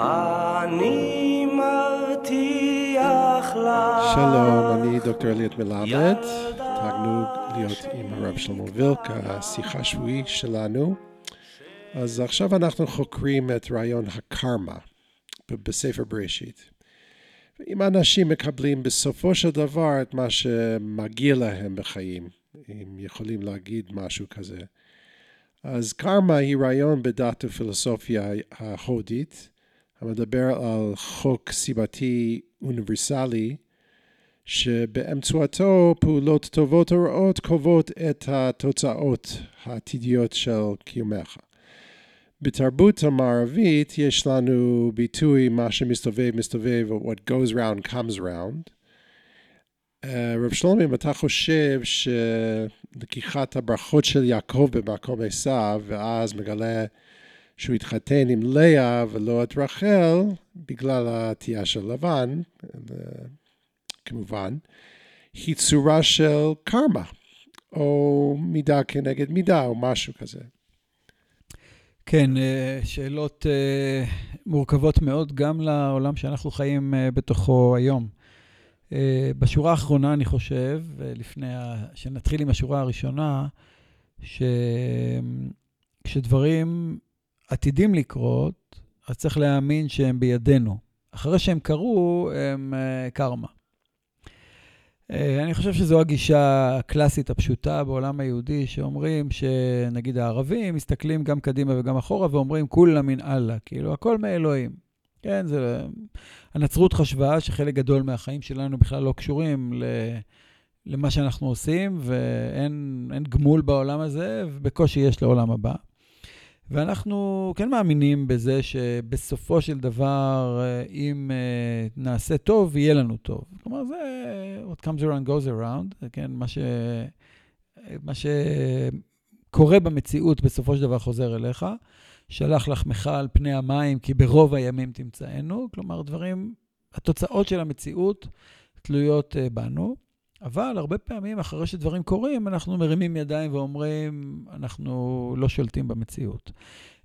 אני מבטיח לך. שלום, אני דוקטור אליot מלמד, תענוג להיות עם הרב שלמה וילק, השיחה השבועית שלנו. אז עכשיו אנחנו חוקרים את רעיון הקרמה בספר בראשית. אם אנשים מקבלים בסופו של דבר את מה שמגיע להם בחיים, אם יכולים להגיד משהו כזה. אז קרמה היא רעיון בדת ופילוסופיה ההודית, המדבר על חוק סיבתי אוניברסלי, שבאמצעותו פעולות טובות או רעות קובעות את התוצאות העתידיות של קיומך. בתרבות המערבית יש לנו ביטוי מה שמסתובב מסתובב, what goes round comes round. Uh, רב שלומי, אם אתה חושב שלקיחת הברכות של יעקב במקום עשיו, ואז מגלה שהוא התחתן עם לאה ולא את רחל, בגלל התייה של לבן, כמובן, היא צורה של קרמה, או מידה כנגד מידה, או משהו כזה. כן, אה, שאלות אה, מורכבות מאוד גם לעולם שאנחנו חיים אה, בתוכו היום. בשורה האחרונה, אני חושב, לפני שנתחיל עם השורה הראשונה, שכשדברים עתידים לקרות, אז צריך להאמין שהם בידינו. אחרי שהם קרו, הם קרמה. אה, אני חושב שזו הגישה הקלאסית הפשוטה בעולם היהודי, שאומרים שנגיד הערבים מסתכלים גם קדימה וגם אחורה ואומרים כולה מן אללה, כאילו הכל מאלוהים. כן, זה... הנצרות חשבה שחלק גדול מהחיים שלנו בכלל לא קשורים ל... למה שאנחנו עושים, ואין גמול בעולם הזה, ובקושי יש לעולם הבא. ואנחנו כן מאמינים בזה שבסופו של דבר, אם אה, נעשה טוב, יהיה לנו טוב. כלומר, זה what comes around goes around, כן, מה, ש... מה שקורה במציאות בסופו של דבר חוזר אליך. שלח לחמך על פני המים, כי ברוב הימים תמצאנו. כלומר, דברים, התוצאות של המציאות תלויות אה, בנו. אבל הרבה פעמים, אחרי שדברים קורים, אנחנו מרימים ידיים ואומרים, אנחנו לא שולטים במציאות.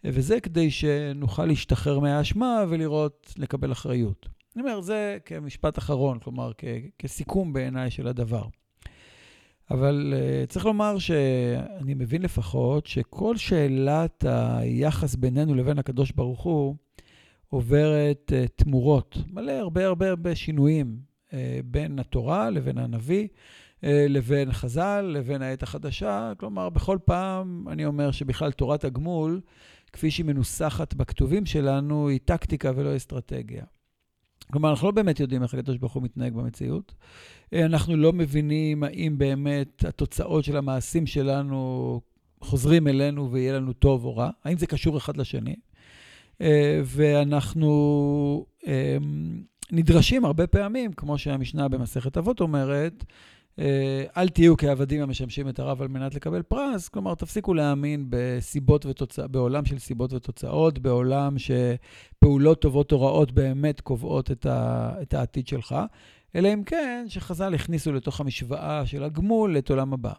וזה כדי שנוכל להשתחרר מהאשמה ולראות, לקבל אחריות. אני אומר, זה כמשפט אחרון, כלומר, כ- כסיכום בעיניי של הדבר. אבל uh, צריך לומר שאני מבין לפחות שכל שאלת היחס בינינו לבין הקדוש ברוך הוא עוברת uh, תמורות, מלא הרבה הרבה הרבה שינויים אה, בין התורה לבין הנביא, אה, לבין חז"ל, לבין העת החדשה. כלומר, בכל פעם אני אומר שבכלל תורת הגמול, כפי שהיא מנוסחת בכתובים שלנו, היא טקטיקה ולא אסטרטגיה. כלומר, אנחנו לא באמת יודעים איך הקדוש ברוך הוא מתנהג במציאות. אה, אנחנו לא מבינים האם באמת התוצאות של המעשים שלנו חוזרים אלינו ויהיה לנו טוב או רע, האם זה קשור אחד לשני. ואנחנו נדרשים הרבה פעמים, כמו שהמשנה במסכת אבות אומרת, אה, אל תהיו כעבדים המשמשים את הרב על מנת לקבל פרס, כלומר, תפסיקו להאמין בסיבות ותוצא, בעולם של סיבות ותוצאות, בעולם שפעולות טובות או רעות באמת קובעות את, ה, את העתיד שלך, אלא אם כן שחז"ל הכניסו לתוך המשוואה של הגמול את עולם הבא.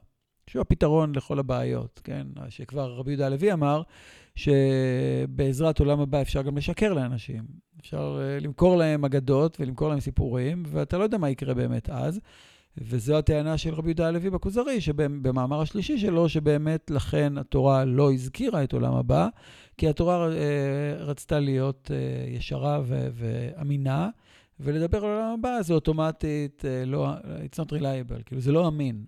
שהוא הפתרון לכל הבעיות, כן? שכבר רבי יהודה הלוי אמר, שבעזרת עולם הבא אפשר גם לשקר לאנשים. אפשר uh, למכור להם אגדות ולמכור להם סיפורים, ואתה לא יודע מה יקרה באמת אז. וזו הטענה של רבי יהודה הלוי בכוזרי, שבמאמר השלישי שלו, שבאמת לכן התורה לא הזכירה את עולם הבא, כי התורה uh, רצתה להיות uh, ישרה ואמינה, ולדבר על עולם הבא זה אוטומטית, לא, it's not reliable, כאילו זה לא אמין.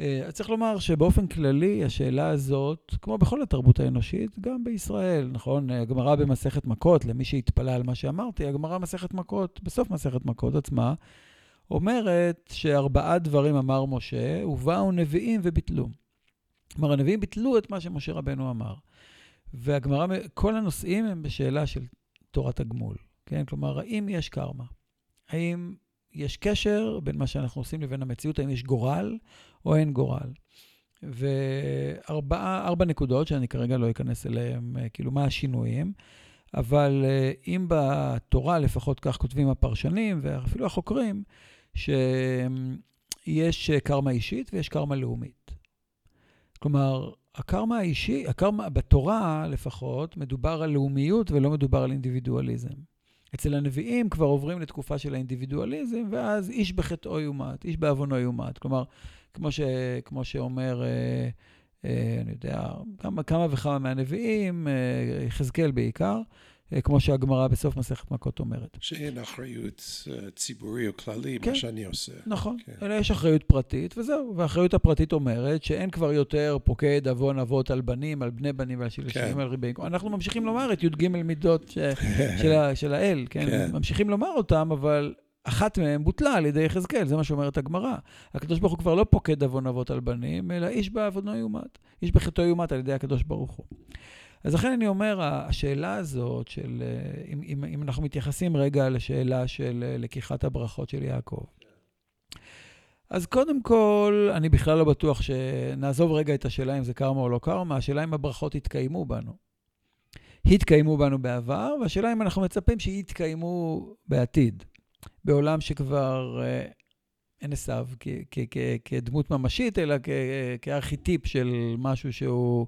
אה, צריך לומר שבאופן כללי, השאלה הזאת, כמו בכל התרבות האנושית, גם בישראל, נכון? הגמרא במסכת מכות, למי שהתפלא על מה שאמרתי, הגמרא במסכת מכות, בסוף מסכת מכות עצמה, אומרת שארבעה דברים אמר משה, ובאו נביאים וביטלו. כלומר, הנביאים ביטלו את מה שמשה רבנו אמר. והגמרא, כל הנושאים הם בשאלה של תורת הגמול, כן? כלומר, האם יש קרמה? האם יש קשר בין מה שאנחנו עושים לבין המציאות, האם יש גורל או אין גורל. וארבע נקודות שאני כרגע לא אכנס אליהן, אה, כאילו מה השינויים, אבל אה, אם בתורה, לפחות כך כותבים הפרשנים ואפילו החוקרים, שיש קרמה אישית ויש קרמה לאומית. כלומר, הקרמה האישי, הקרמה, בתורה לפחות, מדובר על לאומיות ולא מדובר על אינדיבידואליזם. אצל הנביאים כבר עוברים לתקופה של האינדיבידואליזם, ואז איש בחטאו יומת, איש בעוונו יומת. כלומר, כמו, ש, כמו שאומר, אה, אה, אני יודע, כמה, כמה וכמה מהנביאים, אה, יחזקאל בעיקר, אה, כמו שהגמרא בסוף מסכת מכות אומרת. שאין אחריות אה, ציבורי או כללי, כן. מה שאני עושה. נכון, כן. אלא יש אחריות פרטית, וזהו. והאחריות הפרטית אומרת שאין כבר יותר פוקד עוון אבות על בנים, על בני בנים ועל שילשים, כן. על ריבי. אנחנו ממשיכים לומר את י"ג מידות ש... של, ה... של האל, כן? כן? ממשיכים לומר אותם, אבל אחת מהן בוטלה על ידי יחזקאל, זה מה שאומרת הגמרא. הקדוש ברוך הוא כבר לא פוקד עוון אבות על בנים, אלא איש בעוונו יומת. איש בחטאו יומת על ידי הקדוש ברוך הוא. אז לכן אני אומר, השאלה הזאת של, אה, אם, אם, אם אנחנו מתייחסים רגע לשאלה של אה, לקיחת הברכות של יעקב. אז קודם כל, אני בכלל לא בטוח שנעזוב רגע את השאלה אם זה קרמה או לא קרמה, השאלה אם הברכות יתקיימו בנו. התקיימו בנו בעבר, והשאלה אם אנחנו מצפים שיתקיימו בעתיד, בעולם שכבר אה, אין עשיו כדמות ממשית, אלא כארכיטיפ של משהו שהוא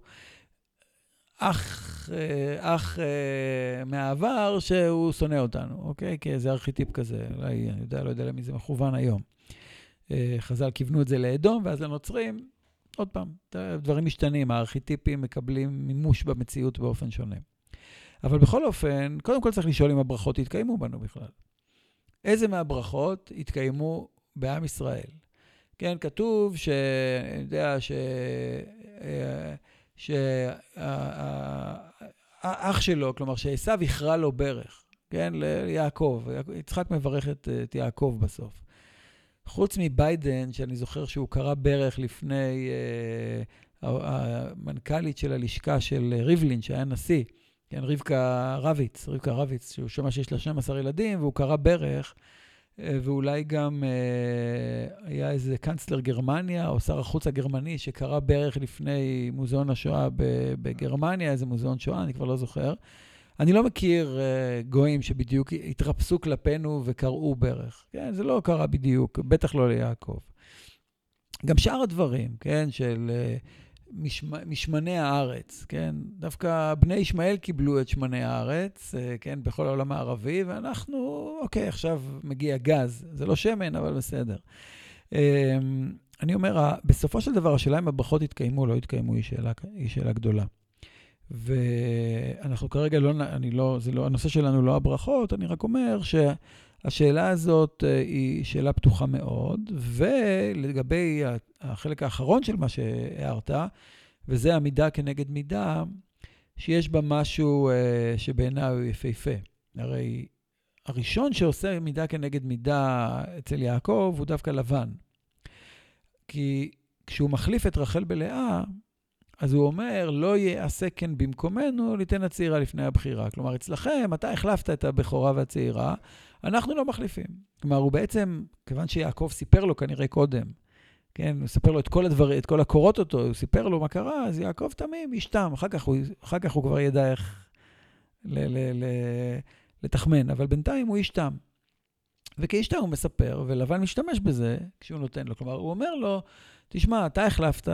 אח, אה, אח אה, מהעבר שהוא שונא אותנו, אוקיי? כאיזה ארכיטיפ כזה, אולי, אני יודע, לא יודע למי זה מכוון היום. אה, חז"ל כיוונו את זה לאדום, ואז לנוצרים, עוד פעם, דברים משתנים, הארכיטיפים מקבלים מימוש במציאות באופן שונה. אבל בכל אופן, קודם כל צריך לשאול אם הברכות יתקיימו בנו בכלל. איזה מהברכות יתקיימו בעם ישראל? כן, כתוב ש... אני יודע ש... שהאח שלו, כלומר שעשו יכרע לו ברך, כן, ליעקב. יצחק מברך את, את יעקב בסוף. חוץ מביידן, שאני זוכר שהוא קרא ברך לפני אה, המנכ"לית של הלשכה של ריבלין, שהיה נשיא, כן, רבקה רביץ, רבקה רביץ, שהוא שמע שיש לה 12 ילדים, והוא קרא ברך. אה, ואולי גם אה, היה איזה קאנצלר גרמניה, או שר החוץ הגרמני, שקרא בערך לפני מוזיאון השואה בגרמניה, איזה מוזיאון שואה, אני כבר לא זוכר. אני לא מכיר אה, גויים שבדיוק התרפסו כלפינו וקראו ברך. כן, זה לא קרה בדיוק, בטח לא ליעקב. גם שאר הדברים, כן, של... משמני הארץ, כן? דווקא בני ישמעאל קיבלו את שמני הארץ, אה, כן? בכל העולם הערבי, ואנחנו, אוקיי, עכשיו מגיע גז. זה לא שמן, אבל בסדר. אמ, אני אומר, בסופו של דבר, השאלה אם הברכות יתקיימו או לא יתקיימו היא שאלה, היא שאלה גדולה. ואנחנו כרגע לא, אני לא, זה לא, הנושא שלנו לא הברכות, אני רק אומר ש... השאלה הזאת אה, היא שאלה פתוחה מאוד, ולגבי החלק האחרון של מה שהערת, וזה המידה כנגד מידה, שיש בה משהו אה, שבעיניי הוא יפהפה. הרי הראשון שעושה מידה כנגד מידה אצל יעקב הוא דווקא לבן. כי כשהוא מחליף את רחל בלאה, אז הוא אומר, לא יעשה כן במקומנו, ליתן הצעירה לפני הבחירה. כלומר, אצלכם, אתה החלפת את הבכורה והצעירה, אנחנו לא מחליפים. כלומר, הוא בעצם, כיוון שיעקב סיפר לו כנראה קודם, כן, הוא סיפר לו את כל הדברים, את כל הקורות אותו, הוא סיפר לו מה קרה, אז יעקב תמים, איש תם, אחר כך הוא, אחר כך הוא כבר ידע איך ל- ל- ל- לתחמן, אבל בינתיים הוא איש תם. וכאיש תם הוא מספר, ולבן משתמש בזה כשהוא נותן לו. כלומר, הוא אומר לו, תשמע, אתה החלפת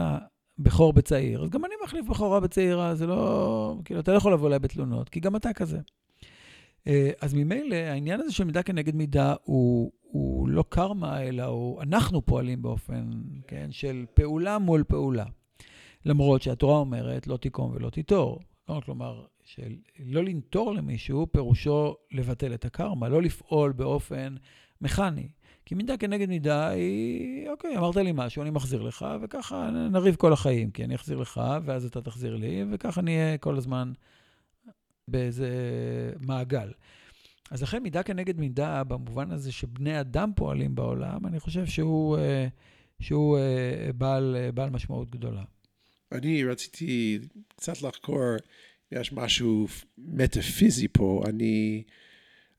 בכור בצעיר, אז גם אני מחליף בכורה בצעירה, זה לא... כאילו, אתה לא יכול לבוא אליי בתלונות, כי גם אתה כזה. אה, אז ממילא, העניין הזה של מידה כנגד מידה הוא, הוא לא קרמה, אלא הוא, אנחנו פועלים באופן, כן, של פעולה מול פעולה. למרות שהתורה אומרת, לא תיקום ולא תיטור. כלומר, של לא לנטור למישהו, פירושו לבטל את הקרמה, לא לפעול באופן מכני. כי מידה כנגד מידה היא, אוקיי, אמרת לי משהו, אני מחזיר לך, וככה נריב כל החיים, כי אני אחזיר לך, ואז אתה תחזיר לי, וככה נהיה כל הזמן באיזה מעגל. אז לכן מידה כנגד מידה, במובן הזה שבני אדם פועלים בעולם, אני חושב שהוא, אה, שהוא אה, בעל, אה, בעל משמעות גדולה. אני רציתי קצת לחקור, יש משהו מטאפיזי פה. אני,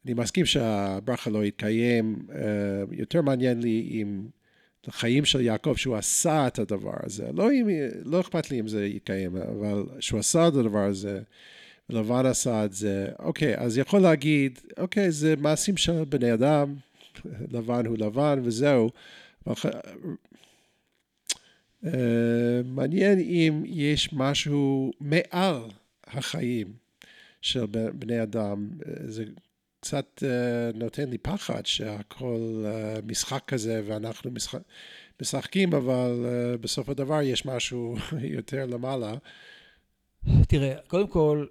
אני מסכים שהברכה לא יתקיים. יותר מעניין לי אם החיים של יעקב, שהוא עשה את הדבר הזה. לא, אם, לא אכפת לי אם זה יתקיים, אבל שהוא עשה את הדבר הזה. לבן עשה את זה, אוקיי, אז יכול להגיד, אוקיי, זה מעשים של בני אדם, לבן הוא לבן וזהו. מעניין אם יש משהו מעל החיים של בני אדם. זה קצת נותן לי פחד שהכל משחק כזה ואנחנו משחק, משחקים, אבל בסוף הדבר יש משהו יותר למעלה. תראה, קודם כל,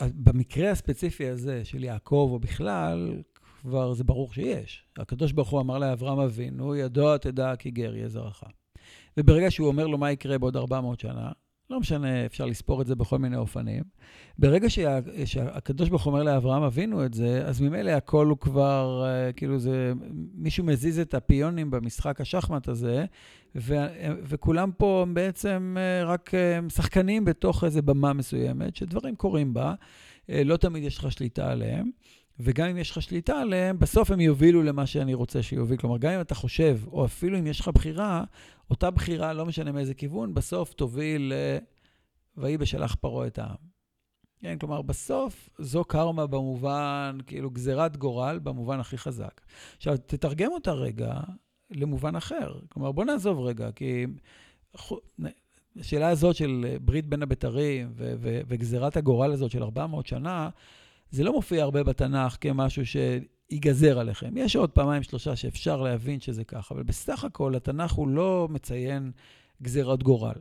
במקרה הספציפי הזה של יעקב, או בכלל, כבר זה ברור שיש. הקדוש ברוך הוא אמר לאברהם אבינו, ידוע תדע כי גר יהיה זרעך. וברגע שהוא אומר לו מה יקרה בעוד 400 שנה, לא משנה, אפשר לספור את זה בכל מיני אופנים. ברגע שה, שהקדוש ברוך הוא אומר לאברהם אבינו את זה, אז ממילא הכל הוא כבר, אה, כאילו זה, מישהו מזיז את הפיונים במשחק השחמט הזה, ו, וכולם פה בעצם אה, רק אה, שחקנים בתוך איזו במה מסוימת, שדברים קורים בה, לא תמיד יש לך שליטה עליהם. וגם אם יש לך שליטה עליהם, בסוף הם יובילו למה שאני רוצה שיוביל. כלומר, גם אם אתה חושב, או אפילו אם יש לך בחירה, אותה בחירה, לא משנה מאיזה כיוון, בסוף תוביל ל... ויהי בשלח פרעה את העם. כן, כלומר, בסוף זו קרמה במובן, כאילו גזירת גורל במובן הכי חזק. עכשיו, תתרגם אותה רגע למובן אחר. כלומר, בוא נעזוב רגע, כי השאלה הזאת של ברית בין הבתרים וגזירת הגורל הזאת של 400 שנה, זה לא מופיע הרבה בתנ"ך כמשהו שיגזר עליכם. יש עוד פעמיים שלושה שאפשר להבין שזה ככה, אבל בסך הכל התנ"ך הוא לא מציין גזירת גורל.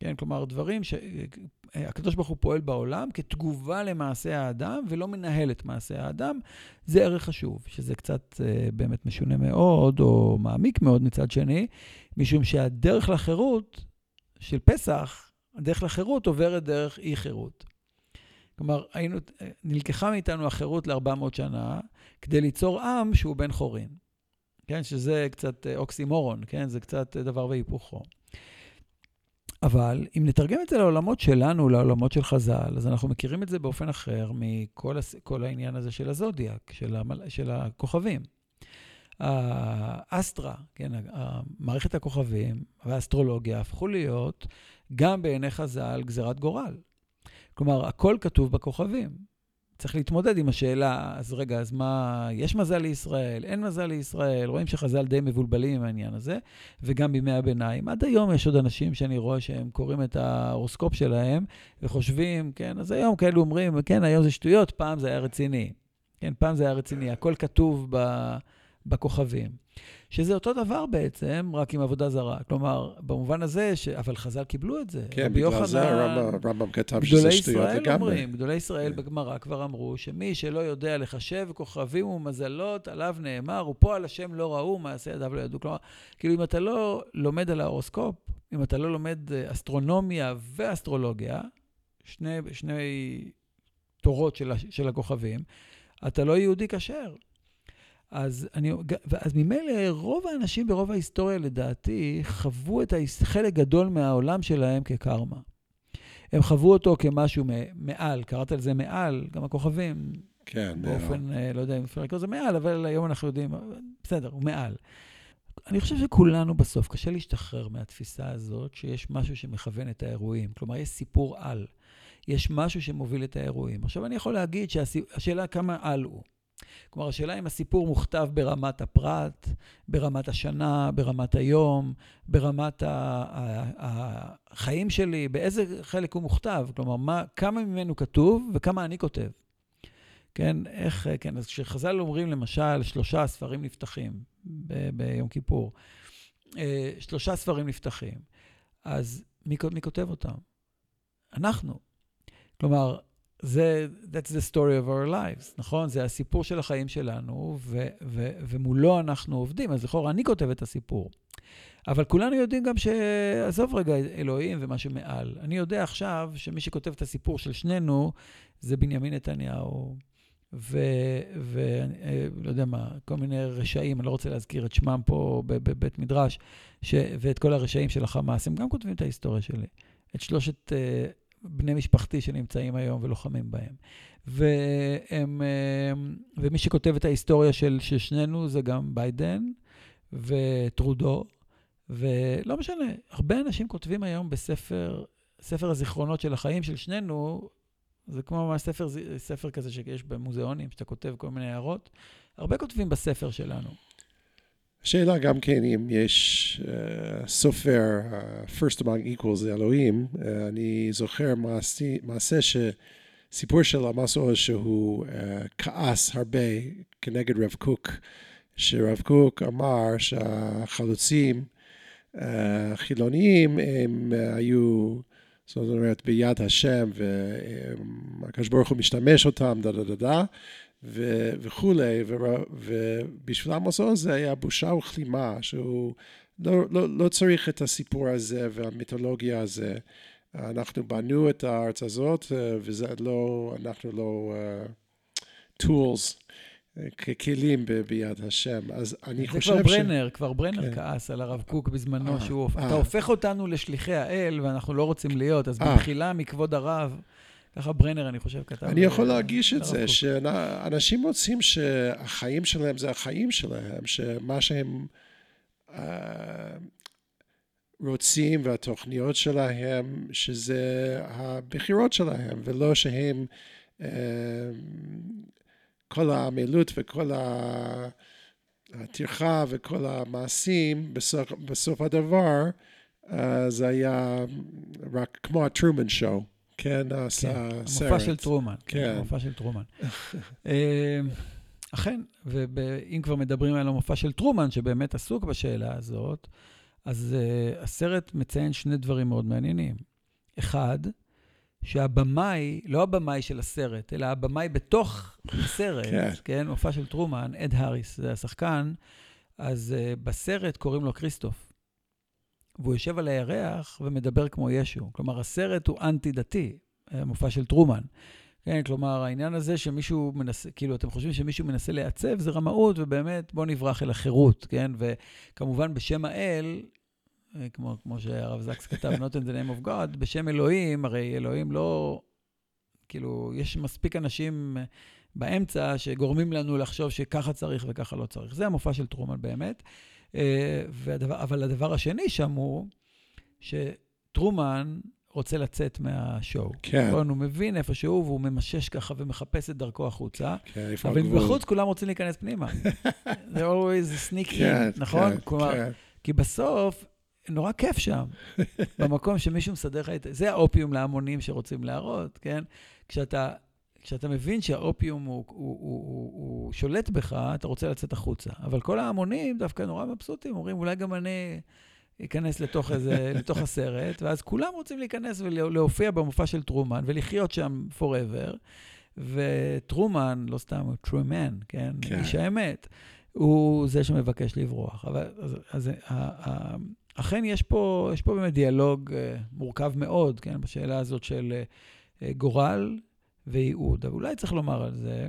כן, כלומר, דברים שהקדוש ברוך הוא פועל בעולם כתגובה למעשה האדם ולא מנהל את מעשה האדם, זה ערך חשוב, שזה קצת uh, באמת משונה מאוד או מעמיק מאוד מצד שני, משום שהדרך לחירות של פסח, הדרך לחירות עוברת דרך אי חירות. כלומר, היינו, נלקחה מאיתנו החירות ל-400 שנה כדי ליצור עם שהוא בן חורין. כן, שזה קצת אה, אוקסימורון, כן? זה קצת אה, דבר והיפוכו. אבל אם נתרגם את זה לעולמות שלנו, לעולמות של חז"ל, אז אנחנו מכירים את זה באופן אחר מכל הס... העניין הזה של הזודיאק, של, המל... של הכוכבים. האסטרה, כן, מערכת הכוכבים והאסטרולוגיה הפכו להיות גם בעיני חז"ל גזירת גורל. כלומר, הכל כתוב בכוכבים. צריך להתמודד עם השאלה, אז רגע, אז מה, יש מזל לישראל, אין מזל לישראל? רואים שחז"ל די מבולבלים עם העניין הזה, וגם בימי הביניים. עד היום יש עוד אנשים שאני רואה שהם קוראים את ההורוסקופ שלהם וחושבים, כן, אז היום כאלו אומרים, כן, היום זה שטויות, פעם זה היה רציני. כן, פעם זה היה רציני, הכל כתוב ב, בכוכבים. שזה אותו דבר בעצם, רק עם עבודה זרה. כלומר, במובן הזה, ש... אבל חז"ל קיבלו את זה. כן, בגלל זה הרמב"ם כתב שזה שטויות לגמרי. גדולי ישראל אומרים, גדולי ישראל כן. בגמרא כבר אמרו, שמי שלא יודע לחשב כוכבים ומזלות, עליו נאמר, ופועל השם לא ראו, מעשה ידיו לא ידעו. כלומר, כאילו, אם אתה לא לומד על ההורוסקופ, אם אתה לא לומד אה, אסטרונומיה ואסטרולוגיה, שני, שני תורות של, של הכוכבים, אתה לא יהודי כשר. אז, אני, אז ממילא רוב האנשים ברוב ההיסטוריה, לדעתי, חוו את חלק גדול מהעולם שלהם כקרמה. הם חוו אותו כמשהו מעל, קראת לזה מעל, גם הכוכבים. כן, באופן, מעל. אה, לא יודע אם אפשר לקרוא לזה מעל, אבל היום אנחנו יודעים, בסדר, הוא מעל. אני חושב שכולנו בסוף, קשה להשתחרר מהתפיסה הזאת שיש משהו שמכוון את האירועים. כלומר, יש סיפור על. יש משהו שמוביל את האירועים. עכשיו, אני יכול להגיד שהשאלה כמה על הוא. כלומר, השאלה אם הסיפור מוכתב ברמת הפרט, ברמת השנה, ברמת היום, ברמת החיים שלי, באיזה חלק הוא מוכתב. כלומר, מה, כמה ממנו כתוב וכמה אני כותב. כן, איך, כן, אז כשחז"ל אומרים למשל, שלושה ספרים נפתחים ב- ביום כיפור, אה, שלושה ספרים נפתחים, אז מי, מי כותב אותם? אנחנו. כלומר, זה, that's the story of our lives, נכון? זה הסיפור של החיים שלנו, ו, ו, ומולו אנחנו עובדים. אז לכאורה, אני כותב את הסיפור. אבל כולנו יודעים גם ש... עזוב רגע אלוהים ומה שמעל. אני יודע עכשיו שמי שכותב את הסיפור של שנינו זה בנימין נתניהו, ולא אה, יודע מה, כל מיני רשעים, אני לא רוצה להזכיר את שמם פה בבית מדרש, ש... ואת כל הרשעים של החמאס, הם גם כותבים את ההיסטוריה שלי. את שלושת... אה, בני משפחתי שנמצאים היום ולוחמים בהם. והם, אה, ומי שכותב את ההיסטוריה של, שנינו זה גם ביידן וטרודו, ולא משנה, הרבה אנשים כותבים היום בספר, ספר הזיכרונות של החיים של שנינו, זה כמו ממש ספר, ספר כזה שיש במוזיאונים, שאתה כותב כל מיני הערות. הרבה כותבים בספר שלנו. השאלה גם כן אם יש uh, סופר, uh, first among equals זה אלוהים, uh, אני זוכר מעשי, מעשה שסיפור של עמוס עוז שהוא uh, כעס הרבה כנגד רב קוק, שרב קוק אמר שהחלוצים החילוניים הם uh, היו זאת אומרת ביד השם והקדוש ברוך הוא משתמש אותם דה דה דה דה ו- וכולי, ו- ובשביל עמוס עוז זה היה בושה וכלימה, שהוא לא, לא, לא צריך את הסיפור הזה והמיתולוגיה הזה. אנחנו בנו את הארץ הזאת, וזה לא, אנחנו לא uh, tools, ככלים ב- ביד השם. אז אני חושב ש... זה כבר ברנר, כבר ברנר כן. כעס על הרב קוק בזמנו, שהוא, אתה הופך אותנו לשליחי האל, ואנחנו לא רוצים להיות, אז במחילה מכבוד הרב... ככה ברנר, אני חושב, כתב. אני יכול להגיש את זה, שאנשים רוצים שהחיים שלהם זה החיים שלהם, שמה שהם uh, רוצים והתוכניות שלהם, שזה הבחירות שלהם, ולא שהם, uh, כל העמלות וכל הטרחה וכל המעשים, בסוף, בסוף הדבר, uh, זה היה רק כמו הטרומן שואו. כן, עשה כן, סרט. המופע של טרומן. כן. כן, המופע של טרומן. אה, אכן, ואם כבר מדברים על המופע של טרומן, שבאמת עסוק בשאלה הזאת, אז uh, הסרט מציין שני דברים מאוד מעניינים. אחד, שהבמאי, לא הבמאי של הסרט, אלא הבמאי בתוך הסרט, כן, כן מופע של טרומן, אד האריס, זה השחקן, אז uh, בסרט קוראים לו כריסטוף. והוא יושב על הירח ומדבר כמו ישו. כלומר, הסרט הוא אנטי-דתי, מופע של טרומן. כן, כלומר, העניין הזה שמישהו מנסה, כאילו, אתם חושבים שמישהו מנסה לעצב, זה רמאות, ובאמת, בואו נברח אל החירות, כן? וכמובן, בשם האל, אה, כמו, כמו שהרב זקס כתב, Not in the name of God, בשם אלוהים, הרי אלוהים לא... כאילו, יש מספיק אנשים באמצע שגורמים לנו לחשוב שככה צריך וככה לא צריך. זה המופע של טרומן באמת. אה, והדבר, אבל הדבר השני שם הוא שטרומן רוצה לצאת מהשואו. כן. נכון? הוא מבין איפה שהוא, והוא ממשש ככה ומחפש את דרכו החוצה. כן, אבל בחוץ כולם רוצים להיכנס פנימה. זה always sneak in, כן, נכון? כן, כלומר, כן. כי בסוף, נורא כיף שם, במקום שמישהו מסדר לך את... זה האופיום להמונים שרוצים להראות, כן? כשאתה כשאתה מבין שהאופיום הוא, הוא, הוא, הוא, הוא שולט בך, אתה רוצה לצאת החוצה. אבל כל ההמונים דווקא נורא מבסוטים, אומרים, אולי גם אני אכנס לתוך, איזה, לתוך הסרט, ואז כולם רוצים להיכנס ולהופיע במופע של טרומן ולחיות שם forever. וטרומן, לא סתם, הוא טרומן, כן? כן. איש האמת, הוא זה שמבקש לברוח. אבל אז, אז אכן יש פה, יש פה באמת דיאלוג אה, מורכב מאוד, כן? בשאלה הזאת של אה, גורל וייעוד. אבל אולי צריך לומר על זה,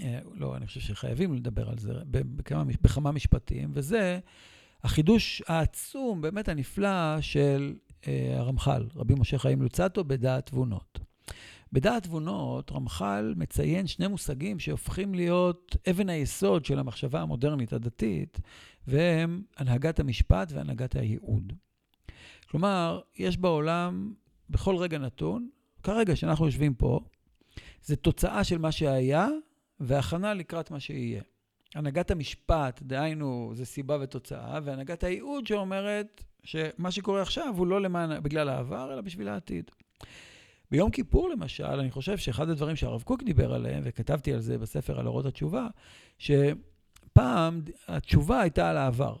אה, לא, אני חושב שחייבים לדבר על זה בכמה, בכמה משפטים, וזה החידוש העצום, באמת הנפלא, של אה, הרמח"ל, רבי משה חיים לוצטו, בדעת תבונות. בדעת תבונות, רמח"ל מציין שני מושגים שהופכים להיות אבן היסוד של המחשבה המודרנית הדתית, והם הנהגת המשפט והנהגת הייעוד. כלומר, יש בעולם, בכל רגע נתון, כרגע, שאנחנו יושבים פה, זה תוצאה של מה שהיה והכנה לקראת מה שיהיה. הנהגת המשפט, דהיינו, זה סיבה ותוצאה, והנהגת הייעוד שאומרת שמה שקורה עכשיו הוא לא למען, בגלל העבר, אלא בשביל העתיד. ביום כיפור, למשל, אני חושב שאחד הדברים שהרב קוק דיבר עליהם, וכתבתי על זה בספר על אורות התשובה, שפעם התשובה הייתה על העבר.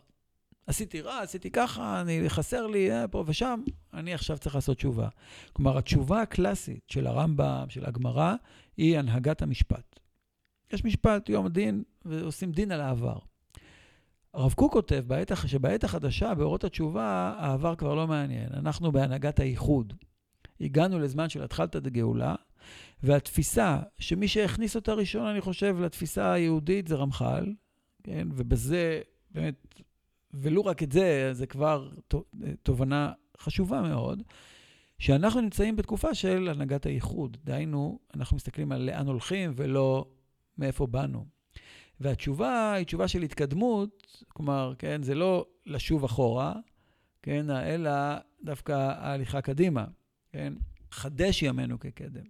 עשיתי רע, עשיתי ככה, אני, חסר לי אה, פה ושם, אני עכשיו צריך לעשות תשובה. כלומר, התשובה הקלאסית של הרמב"ם, של הגמרא, היא הנהגת המשפט. יש משפט, יום הדין, ועושים דין על העבר. הרב קוק כותב בעת, שבעת החדשה, באורות התשובה, העבר כבר לא מעניין. אנחנו בהנהגת הייחוד. הגענו לזמן של התחלתא דגאולה, והתפיסה, שמי שהכניס אותה ראשון, אני חושב, לתפיסה היהודית זה רמח"ל, כן? ובזה באמת ולו רק את זה, זה כבר תובנה חשובה מאוד, שאנחנו נמצאים בתקופה של הנהגת הייחוד. דהיינו, אנחנו מסתכלים על לאן הולכים ולא מאיפה באנו. והתשובה היא תשובה של התקדמות, כלומר, כן, זה לא לשוב אחורה, כן, אלא דווקא ההליכה קדימה, כן? חדש ימינו כקדם,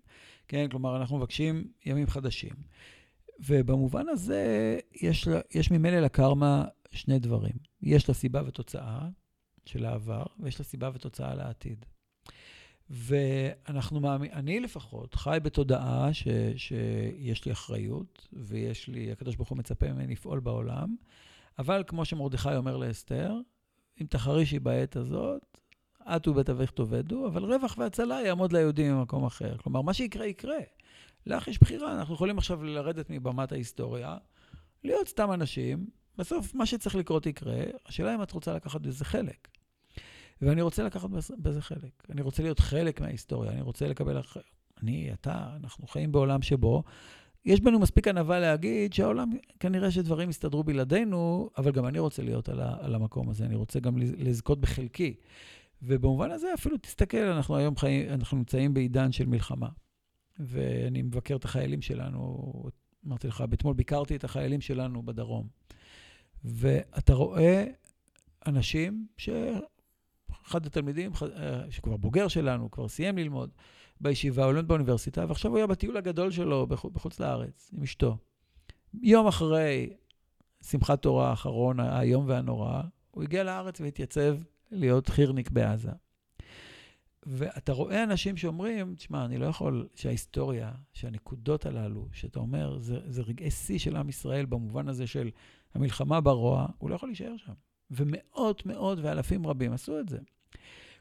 כן? כלומר, אנחנו מבקשים ימים חדשים. ובמובן הזה, יש, יש ממילא לקרמה שני דברים. יש לה סיבה ותוצאה של העבר, ויש לה סיבה ותוצאה לעתיד. ואנחנו מאמינים, אני לפחות חי בתודעה ש, שיש לי אחריות, ויש לי, הקדוש ברוך הוא מצפה ממני לפעול בעולם, אבל כמו שמרדכי אומר לאסתר, אם תחרישי בעת הזאת, את ובית אביך תאבדו, אבל רווח והצלה יעמוד ליהודים ממקום אחר. כלומר, מה שיקרה, יקרה. לך יש בחירה, אנחנו יכולים עכשיו לרדת מבמת ההיסטוריה, להיות סתם אנשים, בסוף מה שצריך לקרות יקרה, השאלה אם את רוצה לקחת בזה חלק. ואני רוצה לקחת בזה חלק. אני רוצה להיות חלק מההיסטוריה, אני רוצה לקבל... אני, אתה, אנחנו חיים בעולם שבו יש בנו מספיק ענווה להגיד שהעולם, כנראה שדברים יסתדרו בלעדינו, אבל גם אני רוצה להיות על, ה, על המקום הזה, אני רוצה גם לזכות בחלקי. ובמובן הזה אפילו תסתכל, אנחנו היום חיים, אנחנו נמצאים בעידן של מלחמה. ואני מבקר את החיילים שלנו, אמרתי לך, אתמול ביקרתי את החיילים שלנו בדרום. ואתה רואה אנשים שאחד התלמידים, אה, שכבר בוגר שלנו, כבר סיים ללמוד בישיבה, הוא לומד באוניברסיטה, ועכשיו הוא היה בטיול הגדול שלו בחוץ לארץ עם אשתו. יום אחרי שמחת תורה האחרון, האיום והנורא, הוא הגיע לארץ והתייצב להיות חירניק בעזה. ואתה רואה אנשים שאומרים, תשמע, אני לא יכול שההיסטוריה, שהנקודות הללו, שאתה אומר, זה, זה רגעי שיא של עם ישראל במובן הזה של המלחמה ברוע, הוא לא יכול להישאר שם. ומאות, מאות ואלפים רבים עשו את זה.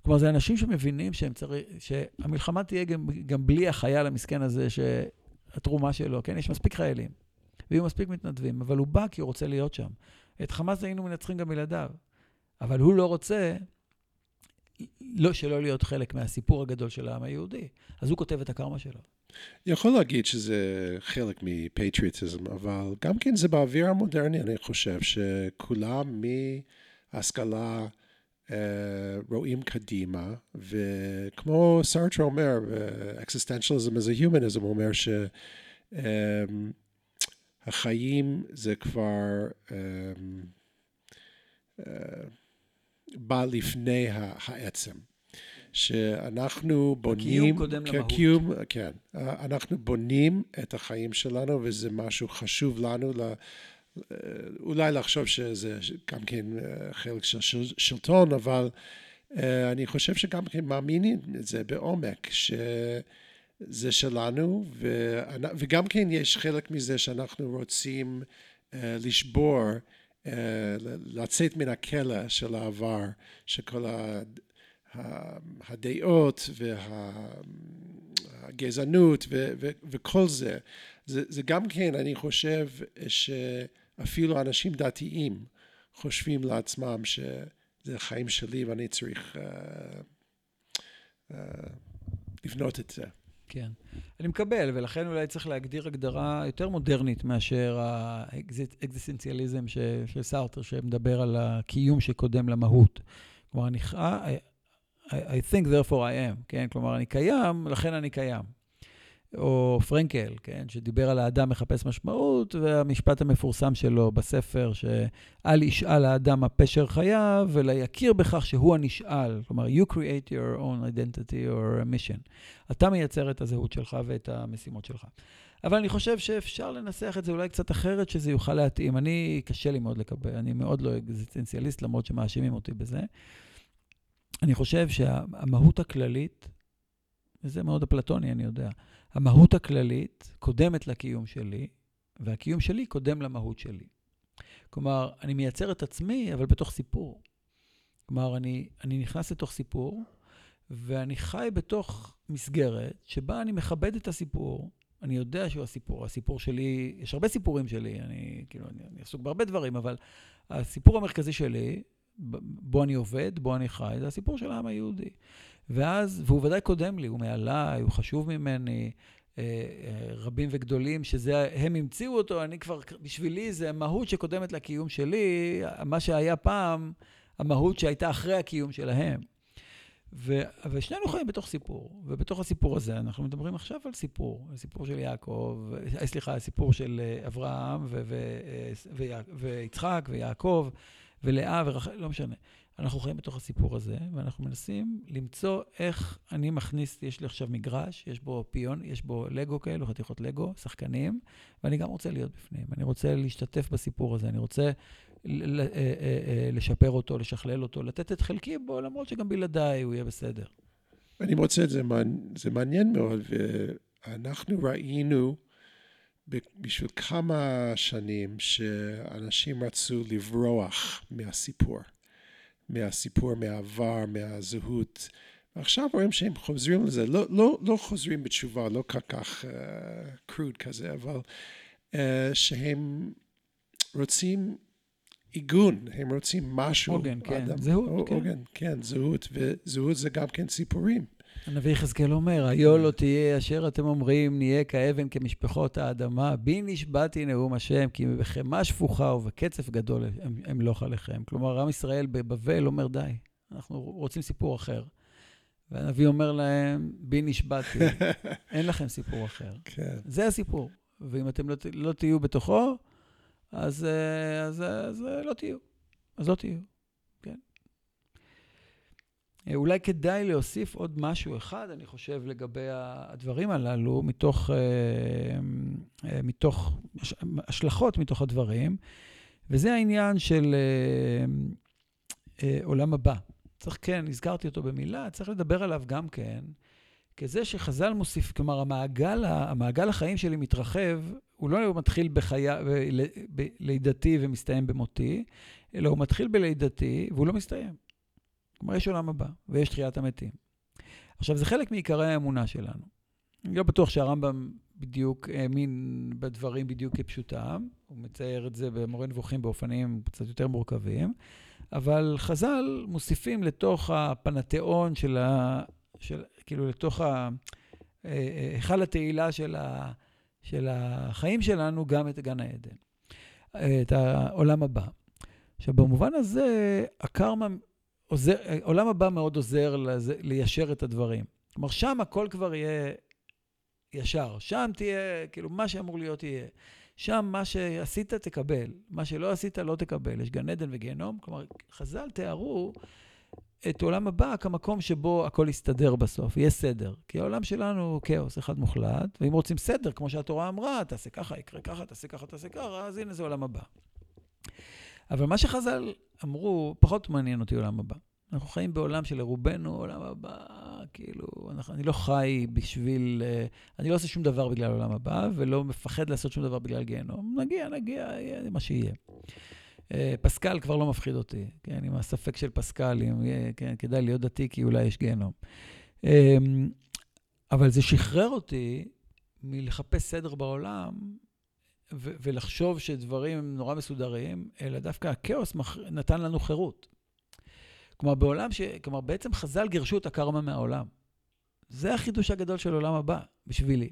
כלומר, זה אנשים שמבינים שהם צריך, שהמלחמה תהיה גם, גם בלי החייל המסכן הזה, שהתרומה שלו, כן? יש מספיק חיילים, ויהיו מספיק מתנדבים, אבל הוא בא כי הוא רוצה להיות שם. את חמאס היינו מנצחים גם בלעדיו, אבל הוא לא רוצה לא, שלא להיות חלק מהסיפור הגדול של העם היהודי. אז הוא כותב את הקרמה שלו. יכול להגיד שזה חלק מפטריוטיזם, אבל גם כן זה באוויר המודרני, אני חושב שכולם מהשכלה uh, רואים קדימה, וכמו סארטר אומר, אקסיסטנציאליזם uh, is a humanism, הוא אומר שהחיים um, זה כבר... Um, uh, בא לפני העצם. שאנחנו בונים... הקיום קודם למהות. הקיום, כן. אנחנו בונים את החיים שלנו, וזה משהו חשוב לנו, לה, אולי לחשוב שזה גם כן אה, חלק של שלטון, אבל אה, אני חושב שגם כן מאמינים את זה בעומק, שזה שלנו, וגם כן יש חלק מזה שאנחנו רוצים לשבור לצאת מן הכלא של העבר, שכל הדעות והגזענות וכל זה. זה, גם כן, אני חושב שאפילו אנשים דתיים חושבים לעצמם שזה החיים שלי ואני צריך uh, uh, לבנות את זה. כן. אני מקבל, ולכן אולי צריך להגדיר הגדרה יותר מודרנית מאשר האקזיסטנציאליזם של סארטר, שמדבר על הקיום שקודם למהות. כלומר, אני, I, I think therefore I am, כן? כלומר, אני קיים, לכן אני קיים. או פרנקל, כן, שדיבר על האדם מחפש משמעות, והמשפט המפורסם שלו בספר, שאל ישאל האדם מה פשר חייו, אלא יכיר בכך שהוא הנשאל. כלומר, you create your own identity or mission. אתה מייצר את הזהות שלך ואת המשימות שלך. אבל אני חושב שאפשר לנסח את זה אולי קצת אחרת, שזה יוכל להתאים. אני, קשה לי מאוד לקבל, אני מאוד לא אקזיסטנציאליסט, למרות שמאשימים אותי בזה. אני חושב שהמהות הכללית, וזה מאוד אפלטוני, אני יודע, המהות הכללית קודמת לקיום שלי, והקיום שלי קודם למהות שלי. כלומר, אני מייצר את עצמי, אבל בתוך סיפור. כלומר, אני, אני נכנס לתוך סיפור, ואני חי בתוך מסגרת שבה אני מכבד את הסיפור. אני יודע שהוא הסיפור. הסיפור שלי, יש הרבה סיפורים שלי, אני כאילו, אני, אני עסוק בהרבה דברים, אבל הסיפור המרכזי שלי, בו אני עובד, בו אני חי, זה הסיפור של העם היהודי. ואז, והוא ודאי קודם לי, הוא מעליי, הוא חשוב ממני, אה, אה, רבים וגדולים, שזה, הם המציאו אותו, אני כבר, בשבילי זה מהות שקודמת לקיום שלי, מה שהיה פעם, המהות שהייתה אחרי הקיום שלהם. ו, ושנינו חיים בתוך סיפור, ובתוך הסיפור הזה אנחנו מדברים עכשיו על סיפור, סיפור של יעקב, אה, סליחה, סיפור של אברהם ו, ו, ו, ויצחק ויעקב ולאה ורחל, לא משנה. אנחנו חיים בתוך הסיפור הזה, ואנחנו מנסים למצוא איך אני מכניס, יש לי עכשיו מגרש, יש בו פיון, יש בו לגו כאלו, חתיכות לגו, שחקנים, ואני גם רוצה להיות בפנים. אני רוצה להשתתף בסיפור הזה, אני רוצה לשפר אותו, לשכלל אותו, לתת את חלקי בו, למרות שגם בלעדיי הוא יהיה בסדר. אני מוצא את זה, זה מעניין מאוד, ואנחנו ראינו בשביל כמה שנים שאנשים רצו לברוח מהסיפור, מהסיפור, מהעבר, מהזהות. ועכשיו רואים שהם חוזרים לזה, לא, לא, לא חוזרים בתשובה, לא כל כך קרוד uh, כזה, אבל uh, שהם רוצים עיגון, הם רוצים משהו. עוגן, כן, זהות, כן. עוגן, כן, זהות, וזהות זה גם כן סיפורים. הנביא יחזקאל אומר, היו לא תהיה אשר אתם אומרים, נהיה כאבן כמשפחות האדמה, בי נשבעתי נאום השם, כי בחמה שפוכה ובקצף גדול אמלוך עליכם. כלומר, עם ישראל בבבל אומר, די, אנחנו רוצים סיפור אחר. והנביא אומר להם, בי נשבעתי, אין לכם סיפור אחר. כן. זה הסיפור. ואם אתם לא, לא תהיו בתוכו, אז, אה, אז, אז, אז לא תהיו. אז לא תהיו. אה, אולי כדאי להוסיף עוד משהו אחד, אני חושב, לגבי הדברים הללו, מתוך, אה, אה, מתוך השלכות מתוך הדברים, וזה העניין של עולם הבא. צריך, כן, הזכרתי אותו במילה, צריך לדבר עליו גם כן, כזה שחז"ל מוסיף, כלומר, המעגל, המעגל החיים שלי מתרחב, הוא לא מתחיל בחיה, בלידתי ומסתיים במותי, אלא הוא מתחיל בלידתי והוא לא מסתיים. כלומר, יש עולם הבא, ויש תחיית המתים. עכשיו, זה חלק מעיקרי האמונה שלנו. אני לא בטוח שהרמב"ם בדיוק האמין בדברים בדיוק כפשוטם, הוא מצייר את זה במורה נבוכים באופנים קצת יותר מורכבים, אבל חז"ל מוסיפים לתוך הפנתיאון של ה... של, כאילו, לתוך. אה, אה, היכל התהילה של, ה, של החיים שלנו, גם את גן העדן, את העולם הבא. עכשיו, במובן הזה, הקרמה עוזר, עולם הבא מאוד עוזר לזה, ליישר את הדברים. כלומר, שם הכל כבר יהיה ישר. שם תהיה, כאילו, מה שאמור להיות יהיה. שם מה שעשית, תקבל. מה שלא עשית, לא תקבל. יש גן עדן וגיהנום. כלומר, חז"ל תיארו את עולם הבא כמקום שבו הכל יסתדר בסוף, יהיה סדר. כי העולם שלנו הוא כאוס אחד מוחלט, ואם רוצים סדר, כמו שהתורה אמרה, תעשה ככה, יקרה ככה, תעשה ככה, תעשה ככה, אז הנה זה עולם הבא. אבל מה שחז"ל אמרו, פחות מעניין אותי עולם הבא. אנחנו חיים בעולם שלרובנו עולם הבא, כאילו, אנחנו, אני לא חי בשביל, אה, אני לא עושה שום דבר בגלל עולם הבא, ולא מפחד לעשות שום דבר בגלל גיהנום. נגיע, נגיע, יהיה מה שיהיה. אה, פסקל כבר לא מפחיד אותי, כן, עם הספק של פסקל, אם יהיה, כן, כדאי להיות דתי, כי אולי יש גיהנום. אמ, אבל זה שחרר אותי מלחפש סדר בעולם ו- ולחשוב שדברים הם נורא מסודרים, אלא דווקא הכאוס מח... נתן לנו חירות. כלומר, בעולם ש... כלומר, בעצם חז"ל גירשו את הקרמה מהעולם. זה החידוש הגדול של עולם הבא, בשבילי.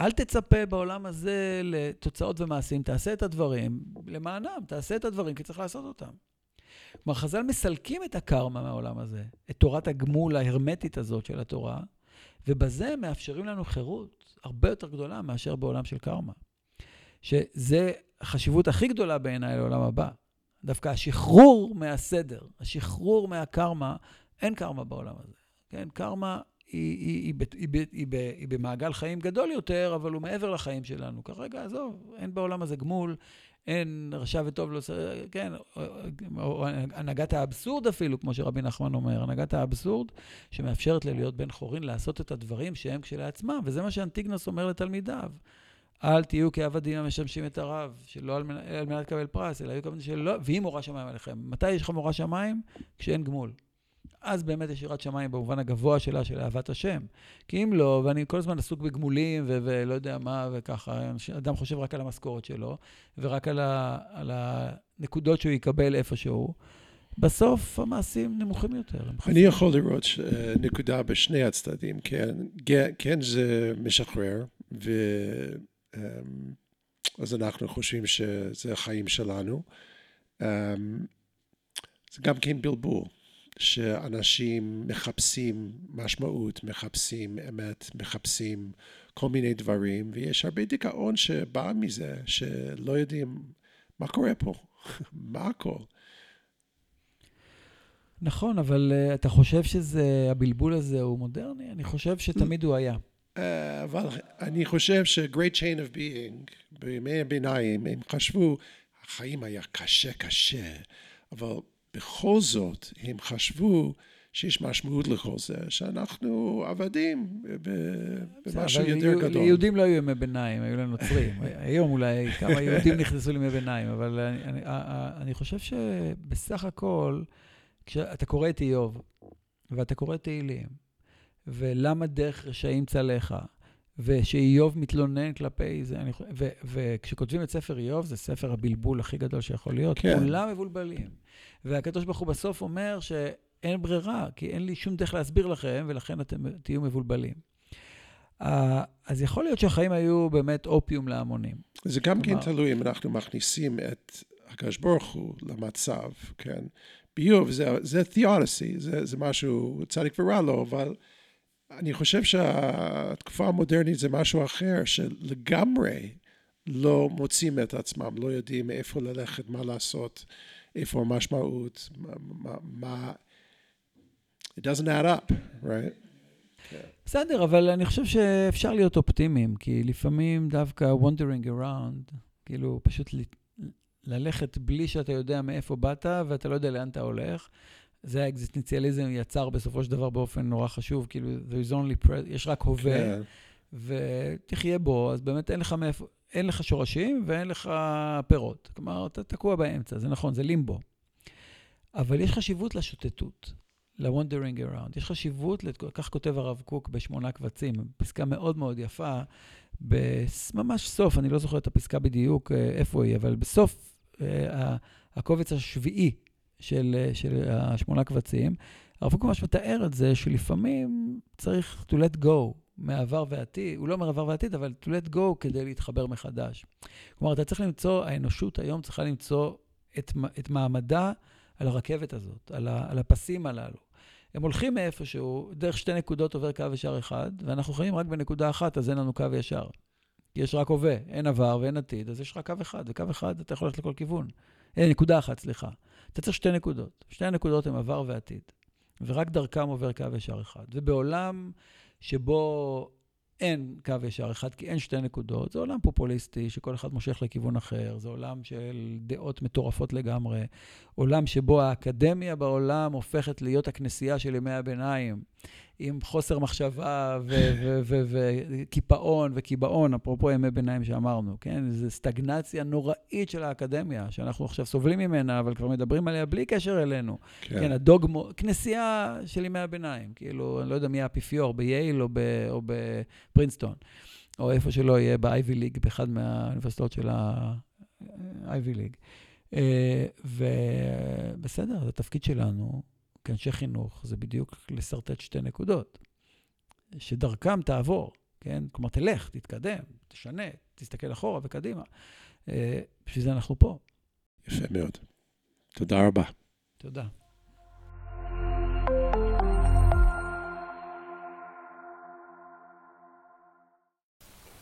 אל תצפה בעולם הזה לתוצאות ומעשים, תעשה את הדברים למענם, תעשה את הדברים כי צריך לעשות אותם. כלומר, חז"ל מסלקים את הקרמה מהעולם הזה, את תורת הגמול ההרמטית הזאת של התורה, ובזה מאפשרים לנו חירות הרבה יותר גדולה מאשר בעולם של קרמה. שזה החשיבות הכי גדולה בעיניי לעולם הבא. דווקא השחרור מהסדר, השחרור מהקרמה, אין קרמה בעולם הזה. כן, קרמה היא, היא, היא, היא, היא, היא, היא היא במעגל חיים גדול יותר, אבל הוא מעבר לחיים שלנו. כרגע, עזוב, אין בעולם הזה גמול, אין רשע וטוב לא... כן, או, או הנהגת האבסורד אפילו, כמו שרבי נחמן אומר, הנהגת האבסורד, שמאפשרת לי להיות בן חורין, לעשות את הדברים שהם כשלעצמם, וזה מה שאנטיגנוס אומר לתלמידיו. אל תהיו כעבדים המשמשים את הרב, שלא על מנת, על מנת לקבל פרס, אלא היו כמובן שלא, ואם מורה שמיים עליכם. מתי יש לך מורה שמיים? כשאין גמול. אז באמת יש יראת שמיים במובן הגבוה שלה, של אהבת השם. כי אם לא, ואני כל הזמן עסוק בגמולים ו- ולא יודע מה, וככה, אדם חושב רק על המשכורת שלו, ורק על, ה- על הנקודות שהוא יקבל איפשהו, בסוף המעשים נמוכים יותר. אני יכול לראות נקודה בשני הצדדים, כן, כן זה משחרר, ו... אמ, אז אנחנו חושבים שזה החיים שלנו. אמ, זה גם כן בלבול, שאנשים מחפשים משמעות, מחפשים אמת, מחפשים כל מיני דברים, ויש הרבה דיכאון שבא מזה, שלא יודעים מה קורה פה, מה הכל. נכון, אבל uh, אתה חושב שהבלבול הזה הוא מודרני? אני חושב שתמיד הוא היה. אבל אני חושב ש-Great Chain of Being, בימי הביניים, הם חשבו, החיים היה קשה קשה, אבל בכל זאת הם חשבו שיש משמעות לכל זה, שאנחנו עבדים במשהו יותר גדול. ליהודים לא היו ימי ביניים, היו לנוצרים. היום אולי כמה יהודים נכנסו לימי ביניים, אבל אני, אני, אני חושב שבסך הכל, כשאתה קורא את איוב, ואתה קורא תהילים, ולמה דרך רשעים צלחה, ושאיוב מתלונן כלפי זה, אני, ו, וכשכותבים את ספר איוב, זה ספר הבלבול הכי גדול שיכול להיות. כן. כולם מבולבלים. והקדוש ברוך הוא בסוף אומר שאין ברירה, כי אין לי שום דרך להסביר לכם, ולכן אתם תהיו מבולבלים. אז יכול להיות שהחיים היו באמת אופיום להמונים. זה גם כן תלוי אם אנחנו מכניסים את הקדוש ברוך הוא למצב, כן? ביוב זה, זה תיאורסי, זה, זה משהו צדיק ורע לו, אבל אני חושב שהתקופה המודרנית זה משהו אחר, שלגמרי לא מוצאים את עצמם, לא יודעים איפה ללכת, מה לעשות, איפה המשמעות, מה... מה it doesn't add up, right? בסדר, אבל אני חושב שאפשר להיות אופטימיים, כי לפעמים דווקא wandering around, כאילו פשוט ללכת בלי שאתה יודע מאיפה באת ואתה לא יודע לאן אתה הולך, זה האקזיסטנציאליזם יצר בסופו של דבר באופן נורא חשוב, כאילו, there is only present, יש רק הווה, כן. ותחיה בו, אז באמת אין לך מאיפה, אין לך שורשים ואין לך פירות. כלומר, אתה תקוע באמצע, זה נכון, זה לימבו. אבל יש חשיבות לשוטטות, ל-wandering around. יש חשיבות, כך כותב הרב קוק בשמונה קבצים, פסקה מאוד מאוד יפה, ממש סוף, אני לא זוכר את הפסקה בדיוק אה, איפה היא, אבל בסוף אה, הקובץ השביעי של, של השמונה קבצים, הרב קוק ממש מתאר את זה שלפעמים צריך to let go מעבר ועתיד, הוא לא אומר עבר ועתיד, אבל to let go כדי להתחבר מחדש. כלומר, אתה צריך למצוא, האנושות היום צריכה למצוא את, את מעמדה על הרכבת הזאת, על, ה, על הפסים הללו. הם הולכים מאיפשהו, דרך שתי נקודות עובר קו ישר אחד, ואנחנו חיים רק בנקודה אחת, אז אין לנו קו ישר. יש רק הווה, אין עבר ואין עתיד, אז יש רק קו אחד, וקו אחד אתה יכול ללכת לכל כיוון. אין, נקודה אחת, סליחה. אתה צריך שתי נקודות. שתי הנקודות הן עבר ועתיד, ורק דרכם עובר קו ישר אחד. ובעולם שבו אין קו ישר אחד, כי אין שתי נקודות. זה עולם פופוליסטי, שכל אחד מושך לכיוון אחר, זה עולם של דעות מטורפות לגמרי, עולם שבו האקדמיה בעולם הופכת להיות הכנסייה של ימי הביניים. עם חוסר מחשבה וקיפאון וקיבעון, אפרופו ימי ביניים שאמרנו, כן? זו סטגנציה נוראית של האקדמיה, שאנחנו עכשיו סובלים ממנה, אבל כבר מדברים עליה בלי קשר אלינו. כן, כן הדוגמו, כנסייה של ימי הביניים, כאילו, אני לא יודע מי האפיפיור, בייל או, ב, או בפרינסטון, או איפה שלא יהיה, באייבי ליג, באחד מהאוניברסיטאות של האייבי ליג. אה, ובסדר, זה התפקיד שלנו. כאנשי חינוך, זה בדיוק לשרטט שתי נקודות, שדרכם תעבור, כן? כלומר, תלך, תתקדם, תשנה, תסתכל אחורה וקדימה. אה, בשביל זה אנחנו פה. יפה מאוד. תודה רבה. תודה.